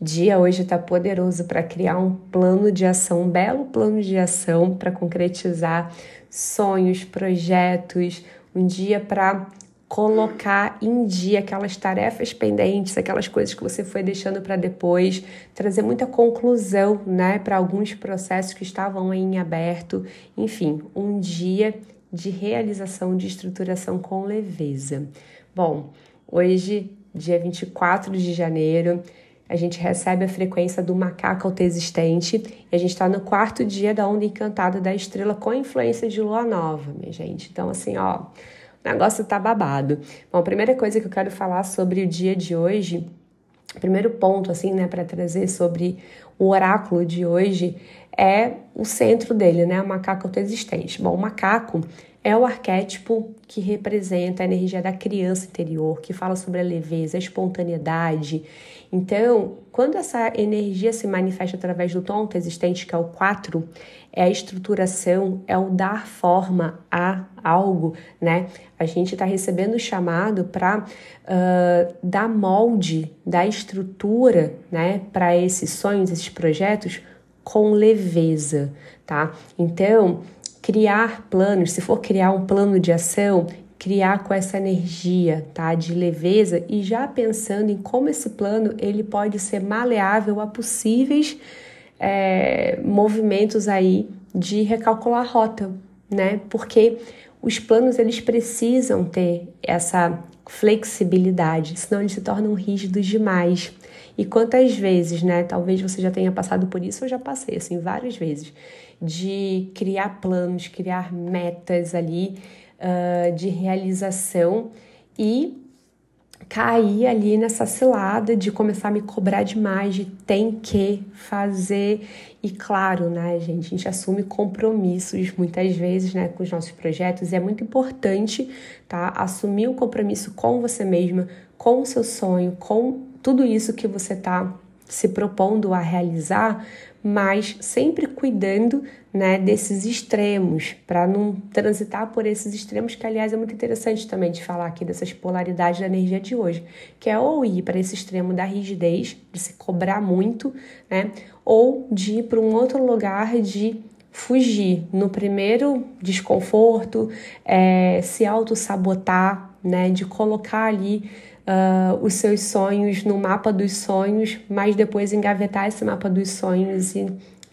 dia hoje está poderoso para criar um plano de ação, um belo plano de ação para concretizar sonhos, projetos, um dia para colocar em dia aquelas tarefas pendentes, aquelas coisas que você foi deixando para depois, trazer muita conclusão, né, para alguns processos que estavam em aberto, enfim, um dia de realização de estruturação com leveza. Bom, hoje, dia 24 de janeiro, a gente recebe a frequência do macaco autoexistente e a gente está no quarto dia da onda encantada da estrela com influência de lua nova, minha gente. Então, assim, ó, o negócio tá babado. Bom, a primeira coisa que eu quero falar sobre o dia de hoje, primeiro ponto, assim, né, para trazer sobre o oráculo de hoje é o centro dele, né, o macaco autoexistente. Bom, o macaco é o arquétipo que representa a energia da criança interior, que fala sobre a leveza, a espontaneidade. Então, quando essa energia se manifesta através do tom existente, que é o 4, é a estruturação, é o dar forma a algo, né? A gente está recebendo o chamado para uh, dar molde, dar estrutura, né, para esses sonhos, esses projetos com leveza, tá? Então, criar planos, se for criar um plano de ação, criar com essa energia, tá, de leveza e já pensando em como esse plano ele pode ser maleável a possíveis é, movimentos aí de recalcular a rota, né? Porque os planos eles precisam ter essa flexibilidade, senão eles se tornam rígidos demais. E quantas vezes, né? Talvez você já tenha passado por isso, eu já passei assim várias vezes de criar planos, criar metas ali uh, de realização e cair ali nessa cilada de começar a me cobrar demais, de tem que fazer. E claro, né, gente, a gente assume compromissos muitas vezes, né, com os nossos projetos e é muito importante, tá, assumir um compromisso com você mesma, com o seu sonho, com tudo isso que você tá se propondo a realizar, mas sempre cuidando né, desses extremos, para não transitar por esses extremos, que aliás é muito interessante também de falar aqui dessas polaridades da energia de hoje, que é ou ir para esse extremo da rigidez, de se cobrar muito, né, ou de ir para um outro lugar de fugir no primeiro desconforto, é, se auto-sabotar, né, de colocar ali uh, os seus sonhos no mapa dos sonhos, mas depois engavetar esse mapa dos sonhos e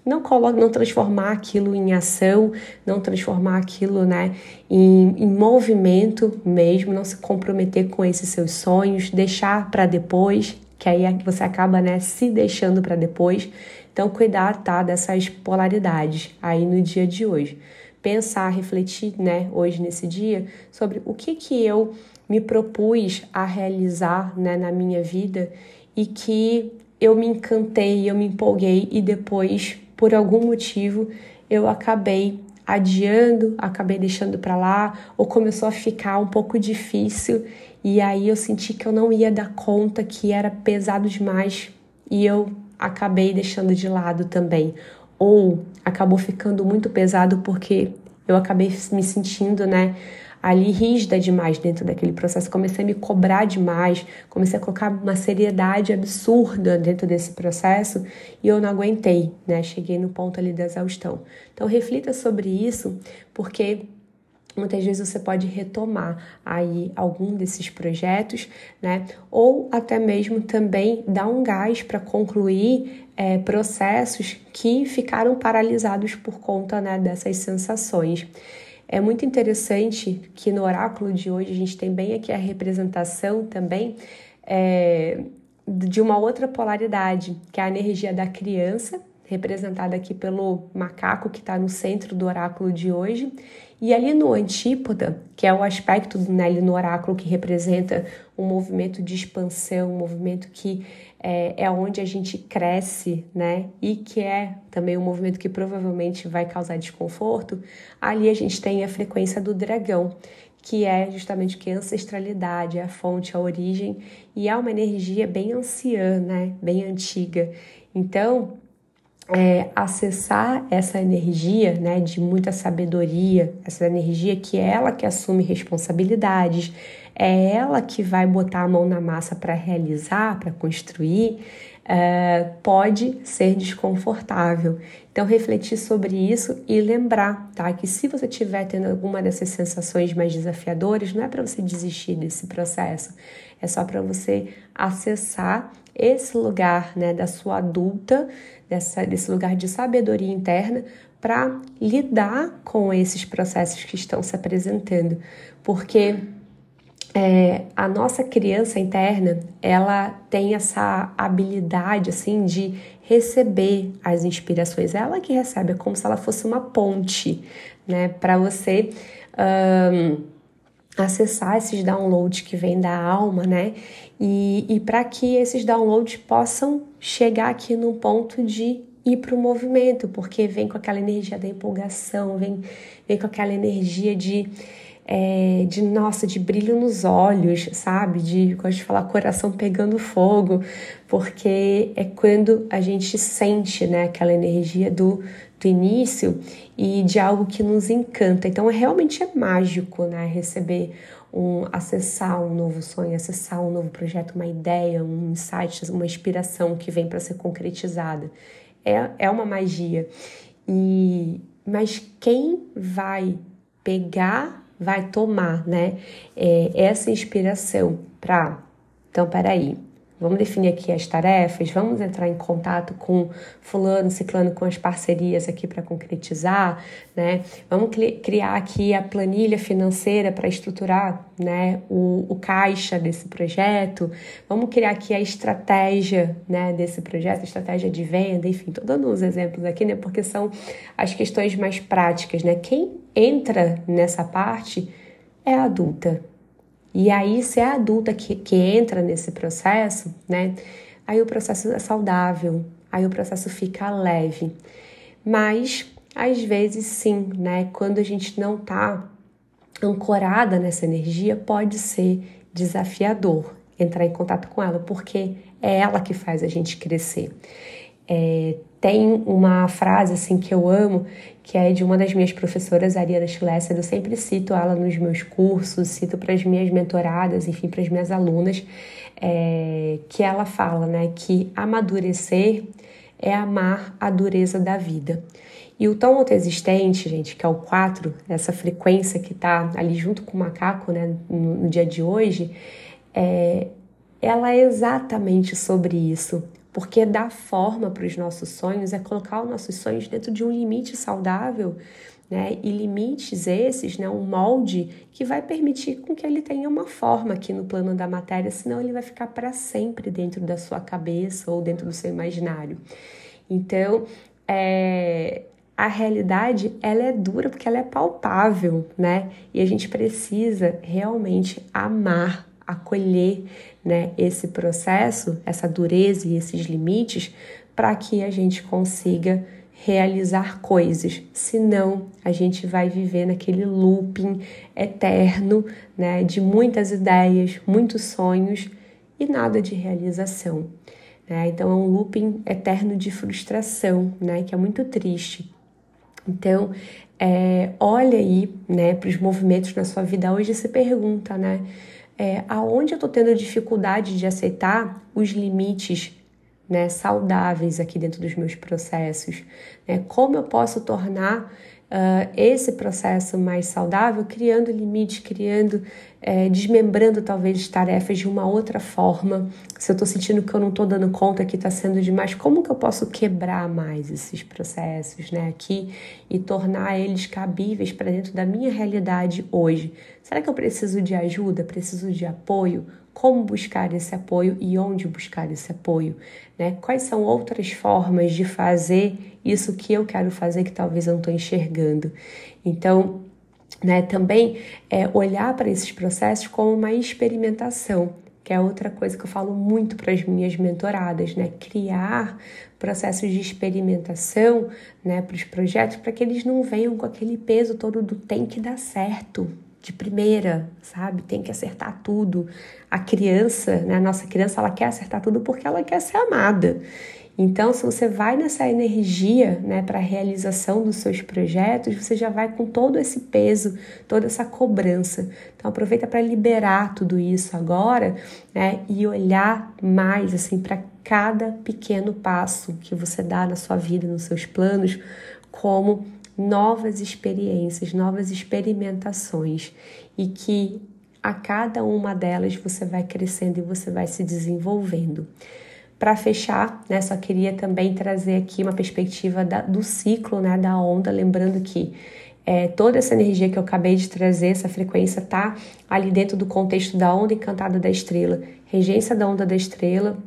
não colocar, não transformar aquilo em ação, não transformar aquilo, né, em, em movimento mesmo, não se comprometer com esses seus sonhos, deixar para depois, que aí é você acaba, né, se deixando para depois. Então, cuidar, tá, dessas polaridades aí no dia de hoje. Pensar, refletir, né, hoje nesse dia sobre o que que eu me propus a realizar né, na minha vida e que eu me encantei, eu me empolguei e depois, por algum motivo, eu acabei adiando, acabei deixando para lá, ou começou a ficar um pouco difícil e aí eu senti que eu não ia dar conta, que era pesado demais e eu acabei deixando de lado também. Ou acabou ficando muito pesado porque eu acabei me sentindo, né, ali rígida demais dentro daquele processo, comecei a me cobrar demais, comecei a colocar uma seriedade absurda dentro desse processo e eu não aguentei, né? Cheguei no ponto ali da exaustão. Então reflita sobre isso, porque muitas vezes você pode retomar aí algum desses projetos, né? Ou até mesmo também dar um gás para concluir é, processos que ficaram paralisados por conta né, dessas sensações. É muito interessante que no oráculo de hoje a gente tem bem aqui a representação também é, de uma outra polaridade, que é a energia da criança, representada aqui pelo macaco que está no centro do oráculo de hoje, e ali no antípoda, que é o aspecto né, no oráculo que representa um movimento de expansão, um movimento que é, é onde a gente cresce, né? E que é também um movimento que provavelmente vai causar desconforto. Ali a gente tem a frequência do dragão, que é justamente que é ancestralidade, a fonte, a origem, e é uma energia bem anciã, né? Bem antiga. Então, é, acessar essa energia né, de muita sabedoria, essa energia que é ela que assume responsabilidades, é ela que vai botar a mão na massa para realizar, para construir, uh, pode ser desconfortável. Então, refletir sobre isso e lembrar, tá? Que se você estiver tendo alguma dessas sensações mais desafiadoras, não é para você desistir desse processo, é só para você acessar esse lugar, né, da sua adulta, dessa, desse lugar de sabedoria interna, para lidar com esses processos que estão se apresentando, porque é, a nossa criança interna ela tem essa habilidade assim de receber as inspirações. Ela que recebe, é como se ela fosse uma ponte, né, para você um, acessar esses downloads que vêm da alma, né, e, e para que esses downloads possam chegar aqui num ponto de ir para o movimento, porque vem com aquela energia da empolgação, vem, vem com aquela energia de, é, de nossa, de brilho nos olhos, sabe? De, gosto de falar, coração pegando fogo, porque é quando a gente sente né, aquela energia do, do início e de algo que nos encanta. Então, é, realmente é mágico né, receber um, acessar um novo sonho, acessar um novo projeto, uma ideia, um insight, uma inspiração que vem para ser concretizada é, é uma magia. E, mas quem vai pegar, vai tomar, né? É, essa inspiração para. Então, peraí, Vamos definir aqui as tarefas, vamos entrar em contato com fulano, ciclano, com as parcerias aqui para concretizar, né? Vamos criar aqui a planilha financeira para estruturar, né, o, o caixa desse projeto. Vamos criar aqui a estratégia, né, desse projeto, estratégia de venda, enfim, tô dando uns exemplos aqui, né, porque são as questões mais práticas, né? Quem entra nessa parte é a adulta, e aí, se é a adulta que, que entra nesse processo, né? Aí o processo é saudável, aí o processo fica leve. Mas, às vezes, sim, né? Quando a gente não tá ancorada nessa energia, pode ser desafiador entrar em contato com ela, porque é ela que faz a gente crescer. É, tem uma frase assim que eu amo, que é de uma das minhas professoras, Ariana Schlesser. Eu sempre cito ela nos meus cursos, cito para as minhas mentoradas, enfim, para as minhas alunas, é, que ela fala, né, que amadurecer é amar a dureza da vida. E o tom autoexistente, gente, que é o 4, essa frequência que está ali junto com o macaco, né, no, no dia de hoje, é, ela é exatamente sobre isso porque dar forma para os nossos sonhos é colocar os nossos sonhos dentro de um limite saudável, né? E limites esses, né? Um molde que vai permitir com que ele tenha uma forma aqui no plano da matéria, senão ele vai ficar para sempre dentro da sua cabeça ou dentro do seu imaginário. Então, é, a realidade ela é dura porque ela é palpável, né? E a gente precisa realmente amar acolher né, esse processo, essa dureza e esses limites, para que a gente consiga realizar coisas. Senão, a gente vai viver naquele looping eterno né, de muitas ideias, muitos sonhos e nada de realização. Né? Então, é um looping eterno de frustração, né, que é muito triste. Então, é, olha aí né, para os movimentos na sua vida hoje e se pergunta, né? É, aonde eu estou tendo dificuldade de aceitar os limites né, saudáveis aqui dentro dos meus processos, né? como eu posso tornar uh, esse processo mais saudável, criando limites, criando, é, desmembrando talvez tarefas de uma outra forma. Se eu estou sentindo que eu não estou dando conta que está sendo demais, como que eu posso quebrar mais esses processos né, aqui e tornar eles cabíveis para dentro da minha realidade hoje? Será que eu preciso de ajuda? Preciso de apoio? como buscar esse apoio e onde buscar esse apoio, né? Quais são outras formas de fazer isso que eu quero fazer que talvez eu não estou enxergando. Então, né, também é olhar para esses processos como uma experimentação, que é outra coisa que eu falo muito para as minhas mentoradas, né? Criar processos de experimentação, né, para os projetos, para que eles não venham com aquele peso todo do tem que dar certo, de primeira, sabe? Tem que acertar tudo. A criança, né? A nossa criança, ela quer acertar tudo porque ela quer ser amada. Então, se você vai nessa energia, né, para a realização dos seus projetos, você já vai com todo esse peso, toda essa cobrança. Então, aproveita para liberar tudo isso agora, né, e olhar mais assim para cada pequeno passo que você dá na sua vida, nos seus planos, como novas experiências, novas experimentações e que a cada uma delas você vai crescendo e você vai se desenvolvendo. Para fechar, né, só queria também trazer aqui uma perspectiva da, do ciclo né, da onda, lembrando que é, toda essa energia que eu acabei de trazer, essa frequência, tá ali dentro do contexto da onda encantada da estrela, regência da onda da estrela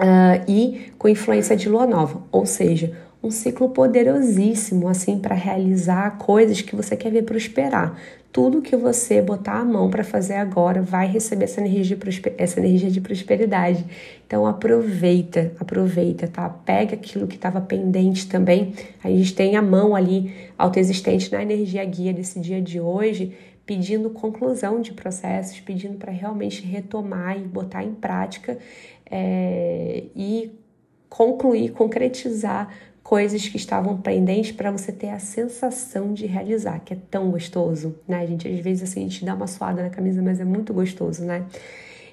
uh, e com influência de lua nova, ou seja, um ciclo poderosíssimo assim para realizar coisas que você quer ver prosperar. Tudo que você botar a mão para fazer agora vai receber essa energia, de essa energia de prosperidade. Então aproveita, aproveita, tá? Pega aquilo que estava pendente também. A gente tem a mão ali autoexistente na energia guia desse dia de hoje, pedindo conclusão de processos, pedindo para realmente retomar e botar em prática é, e concluir, concretizar coisas que estavam pendentes para você ter a sensação de realizar, que é tão gostoso, né, gente? Às vezes assim, a gente dá uma suada na camisa, mas é muito gostoso, né?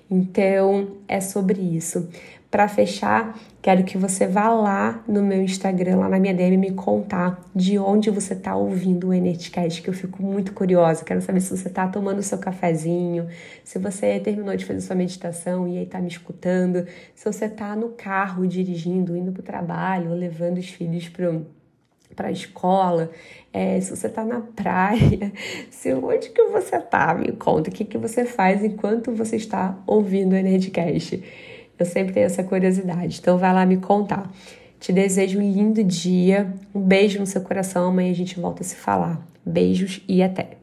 Então, é sobre isso. Para fechar, quero que você vá lá no meu Instagram, lá na minha DM, me contar de onde você está ouvindo o Enerticast, que eu fico muito curiosa. Quero saber se você está tomando seu cafezinho, se você terminou de fazer sua meditação e aí está me escutando, se você está no carro dirigindo, indo para o trabalho, levando os filhos para para a escola, é, se você está na praia, se onde que você está, me conta o que, que você faz enquanto você está ouvindo o Energycast. Eu sempre tenho essa curiosidade, então vai lá me contar. Te desejo um lindo dia, um beijo no seu coração, amanhã a gente volta a se falar. Beijos e até!